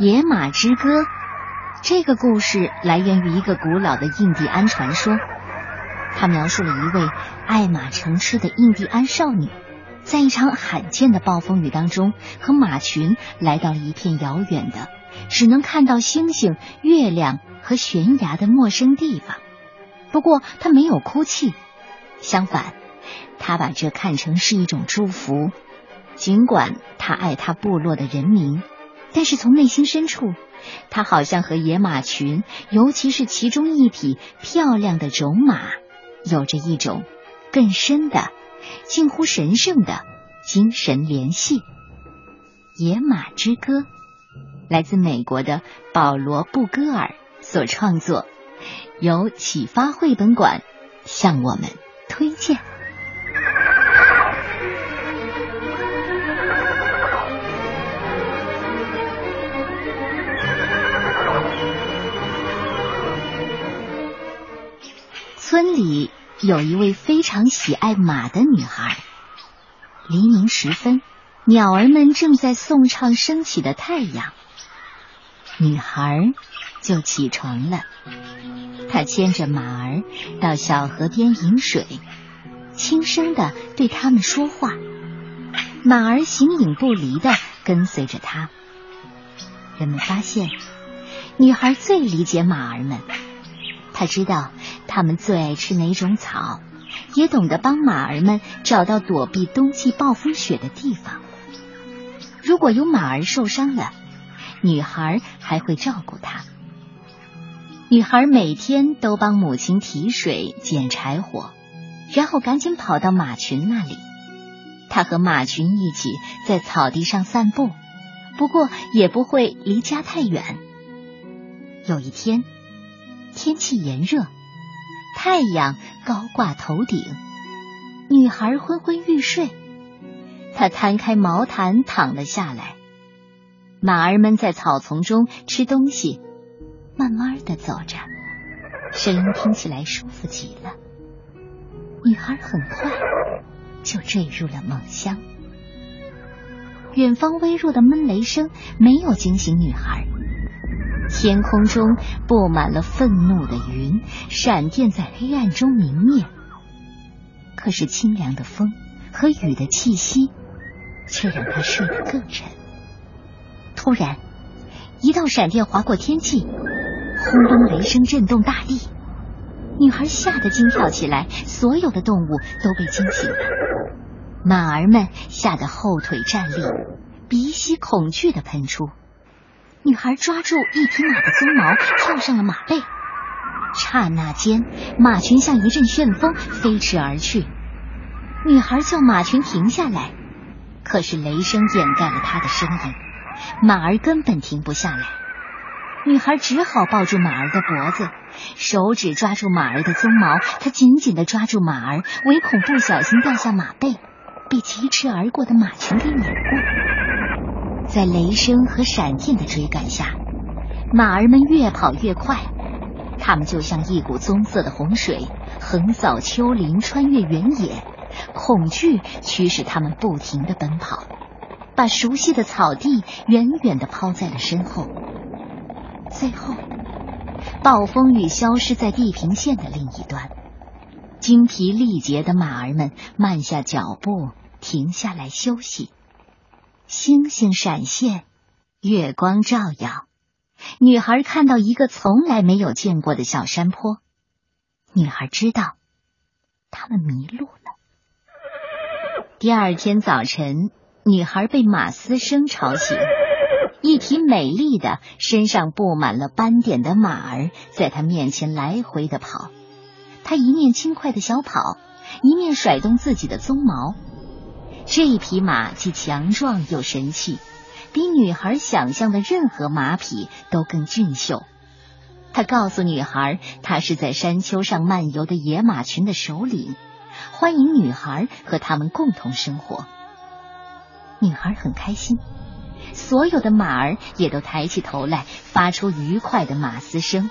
野马之歌》这个故事来源于一个古老的印第安传说，它描述了一位爱马成痴的印第安少女，在一场罕见的暴风雨当中，和马群来到了一片遥远的、只能看到星星、月亮和悬崖的陌生地方。不过，她没有哭泣，相反，她把这看成是一种祝福。尽管她爱她部落的人民。但是从内心深处，他好像和野马群，尤其是其中一匹漂亮的种马，有着一种更深的、近乎神圣的精神联系。《野马之歌》来自美国的保罗·布戈尔所创作，由启发绘本馆向我们推荐。有一位非常喜爱马的女孩。黎明时分，鸟儿们正在颂唱升起的太阳，女孩就起床了。她牵着马儿到小河边饮水，轻声的对他们说话。马儿形影不离的跟随着她。人们发现，女孩最理解马儿们。她知道。他们最爱吃哪种草，也懂得帮马儿们找到躲避冬季暴风雪的地方。如果有马儿受伤了，女孩还会照顾它。女孩每天都帮母亲提水、捡柴火，然后赶紧跑到马群那里。她和马群一起在草地上散步，不过也不会离家太远。有一天，天气炎热。太阳高挂头顶，女孩昏昏欲睡。她摊开毛毯躺了下来。马儿们在草丛中吃东西，慢慢的走着，声音听起来舒服极了。女孩很快就坠入了梦乡。远方微弱的闷雷声没有惊醒女孩。天空中布满了愤怒的云，闪电在黑暗中明灭。可是清凉的风和雨的气息，却让他睡得更沉。突然，一道闪电划过天际，轰隆雷声震动大地，女孩吓得惊跳起来，所有的动物都被惊醒了。马儿们吓得后腿站立，鼻息恐惧的喷出。女孩抓住一匹马的鬃毛，跳上了马背。刹那间，马群像一阵旋风飞驰而去。女孩叫马群停下来，可是雷声掩盖了她的声音，马儿根本停不下来。女孩只好抱住马儿的脖子，手指抓住马儿的鬃毛，她紧紧的抓住马儿，唯恐不小心掉下马背，被疾驰而过的马群给碾过。在雷声和闪电的追赶下，马儿们越跑越快。它们就像一股棕色的洪水，横扫丘陵，穿越原野。恐惧驱使它们不停的奔跑，把熟悉的草地远远的抛在了身后。最后，暴风雨消失在地平线的另一端。精疲力竭的马儿们慢下脚步，停下来休息。星星闪现，月光照耀。女孩看到一个从来没有见过的小山坡。女孩知道，他们迷路了。第二天早晨，女孩被马嘶声吵醒。一匹美丽的、身上布满了斑点的马儿在她面前来回的跑。她一面轻快的小跑，一面甩动自己的鬃毛。这一匹马既强壮又神气，比女孩想象的任何马匹都更俊秀。他告诉女孩，他是在山丘上漫游的野马群的首领，欢迎女孩和他们共同生活。女孩很开心，所有的马儿也都抬起头来，发出愉快的马嘶声。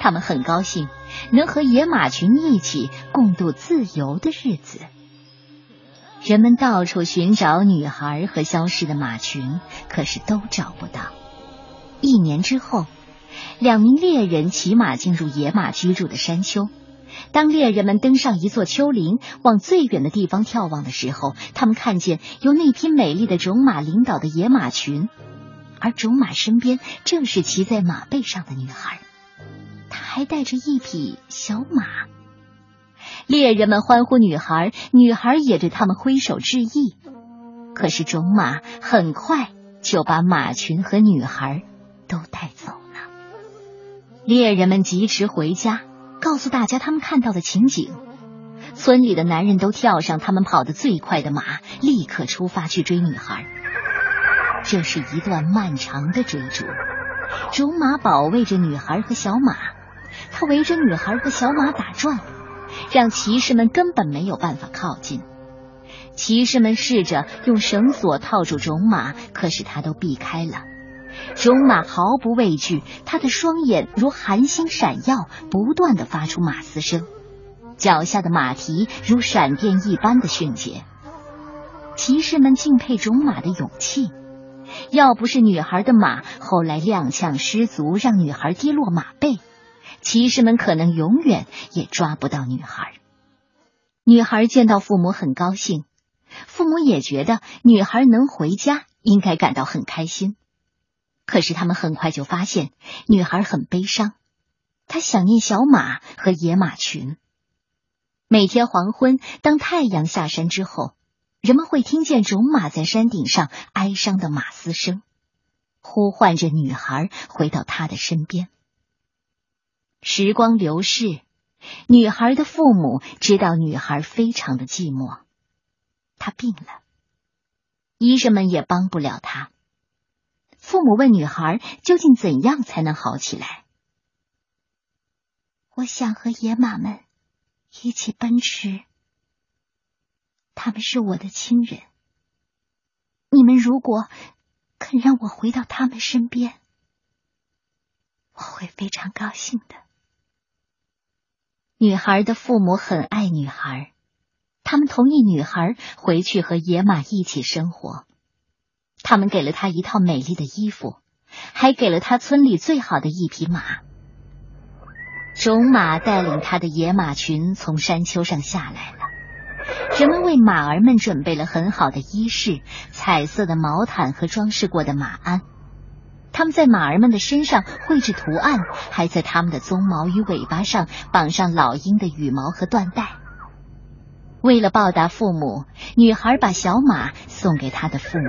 他们很高兴能和野马群一起共度自由的日子。人们到处寻找女孩和消失的马群，可是都找不到。一年之后，两名猎人骑马进入野马居住的山丘。当猎人们登上一座丘陵，往最远的地方眺望的时候，他们看见由那匹美丽的种马领导的野马群，而种马身边正是骑在马背上的女孩，她还带着一匹小马。猎人们欢呼女孩，女孩也对他们挥手致意。可是种马很快就把马群和女孩都带走了。猎人们疾驰回家。告诉大家他们看到的情景，村里的男人都跳上他们跑得最快的马，立刻出发去追女孩。这是一段漫长的追逐，种马保卫着女孩和小马，他围着女孩和小马打转，让骑士们根本没有办法靠近。骑士们试着用绳索套住种马，可是他都避开了。种马毫不畏惧，他的双眼如寒星闪耀，不断的发出马嘶声，脚下的马蹄如闪电一般的迅捷。骑士们敬佩种马的勇气，要不是女孩的马后来踉跄失足，让女孩跌落马背，骑士们可能永远也抓不到女孩。女孩见到父母很高兴，父母也觉得女孩能回家应该感到很开心。可是他们很快就发现，女孩很悲伤，她想念小马和野马群。每天黄昏，当太阳下山之后，人们会听见种马在山顶上哀伤的马嘶声，呼唤着女孩回到他的身边。时光流逝，女孩的父母知道女孩非常的寂寞，她病了，医生们也帮不了她。父母问女孩：“究竟怎样才能好起来？”我想和野马们一起奔驰，他们是我的亲人。你们如果肯让我回到他们身边，我会非常高兴的。女孩的父母很爱女孩，他们同意女孩回去和野马一起生活。他们给了她一套美丽的衣服，还给了她村里最好的一匹马。种马带领他的野马群从山丘上下来了，人们为马儿们准备了很好的衣饰、彩色的毛毯和装饰过的马鞍。他们在马儿们的身上绘制图案，还在他们的鬃毛与尾巴上绑上老鹰的羽毛和缎带。为了报答父母，女孩把小马送给她的父母。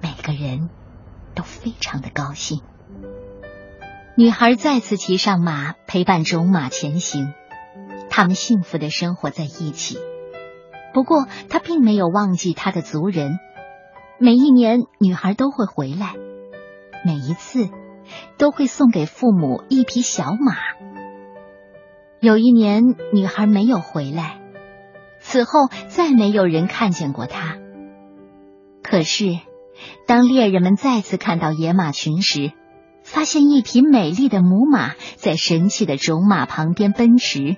每个人都非常的高兴。女孩再次骑上马，陪伴种马前行。他们幸福的生活在一起。不过，她并没有忘记她的族人。每一年，女孩都会回来，每一次都会送给父母一匹小马。有一年，女孩没有回来，此后再没有人看见过她。可是。当猎人们再次看到野马群时，发现一匹美丽的母马在神奇的种马旁边奔驰，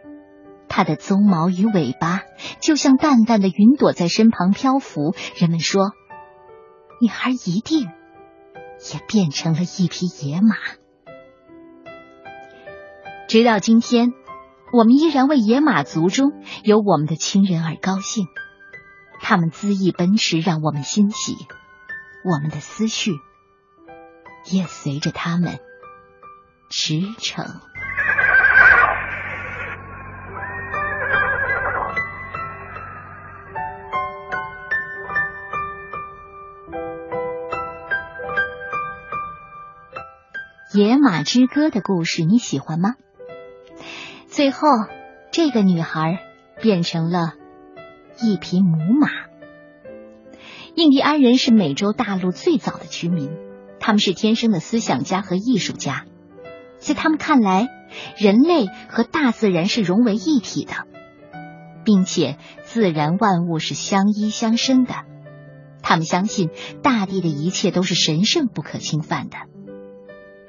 它的鬃毛与尾巴就像淡淡的云朵在身旁漂浮。人们说，女孩一定也变成了一匹野马。直到今天，我们依然为野马族中有我们的亲人而高兴，他们恣意奔驰，让我们欣喜。我们的思绪也随着他们驰骋。《野马之歌》的故事你喜欢吗？最后，这个女孩变成了一匹母马。印第安人是美洲大陆最早的居民，他们是天生的思想家和艺术家。在他们看来，人类和大自然是融为一体的，并且自然万物是相依相生的。他们相信大地的一切都是神圣不可侵犯的，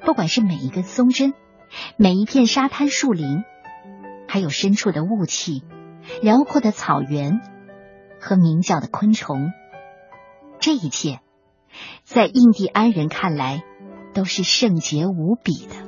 不管是每一根松针、每一片沙滩树林，还有深处的雾气、辽阔的草原和鸣叫的昆虫。这一切，在印第安人看来都是圣洁无比的。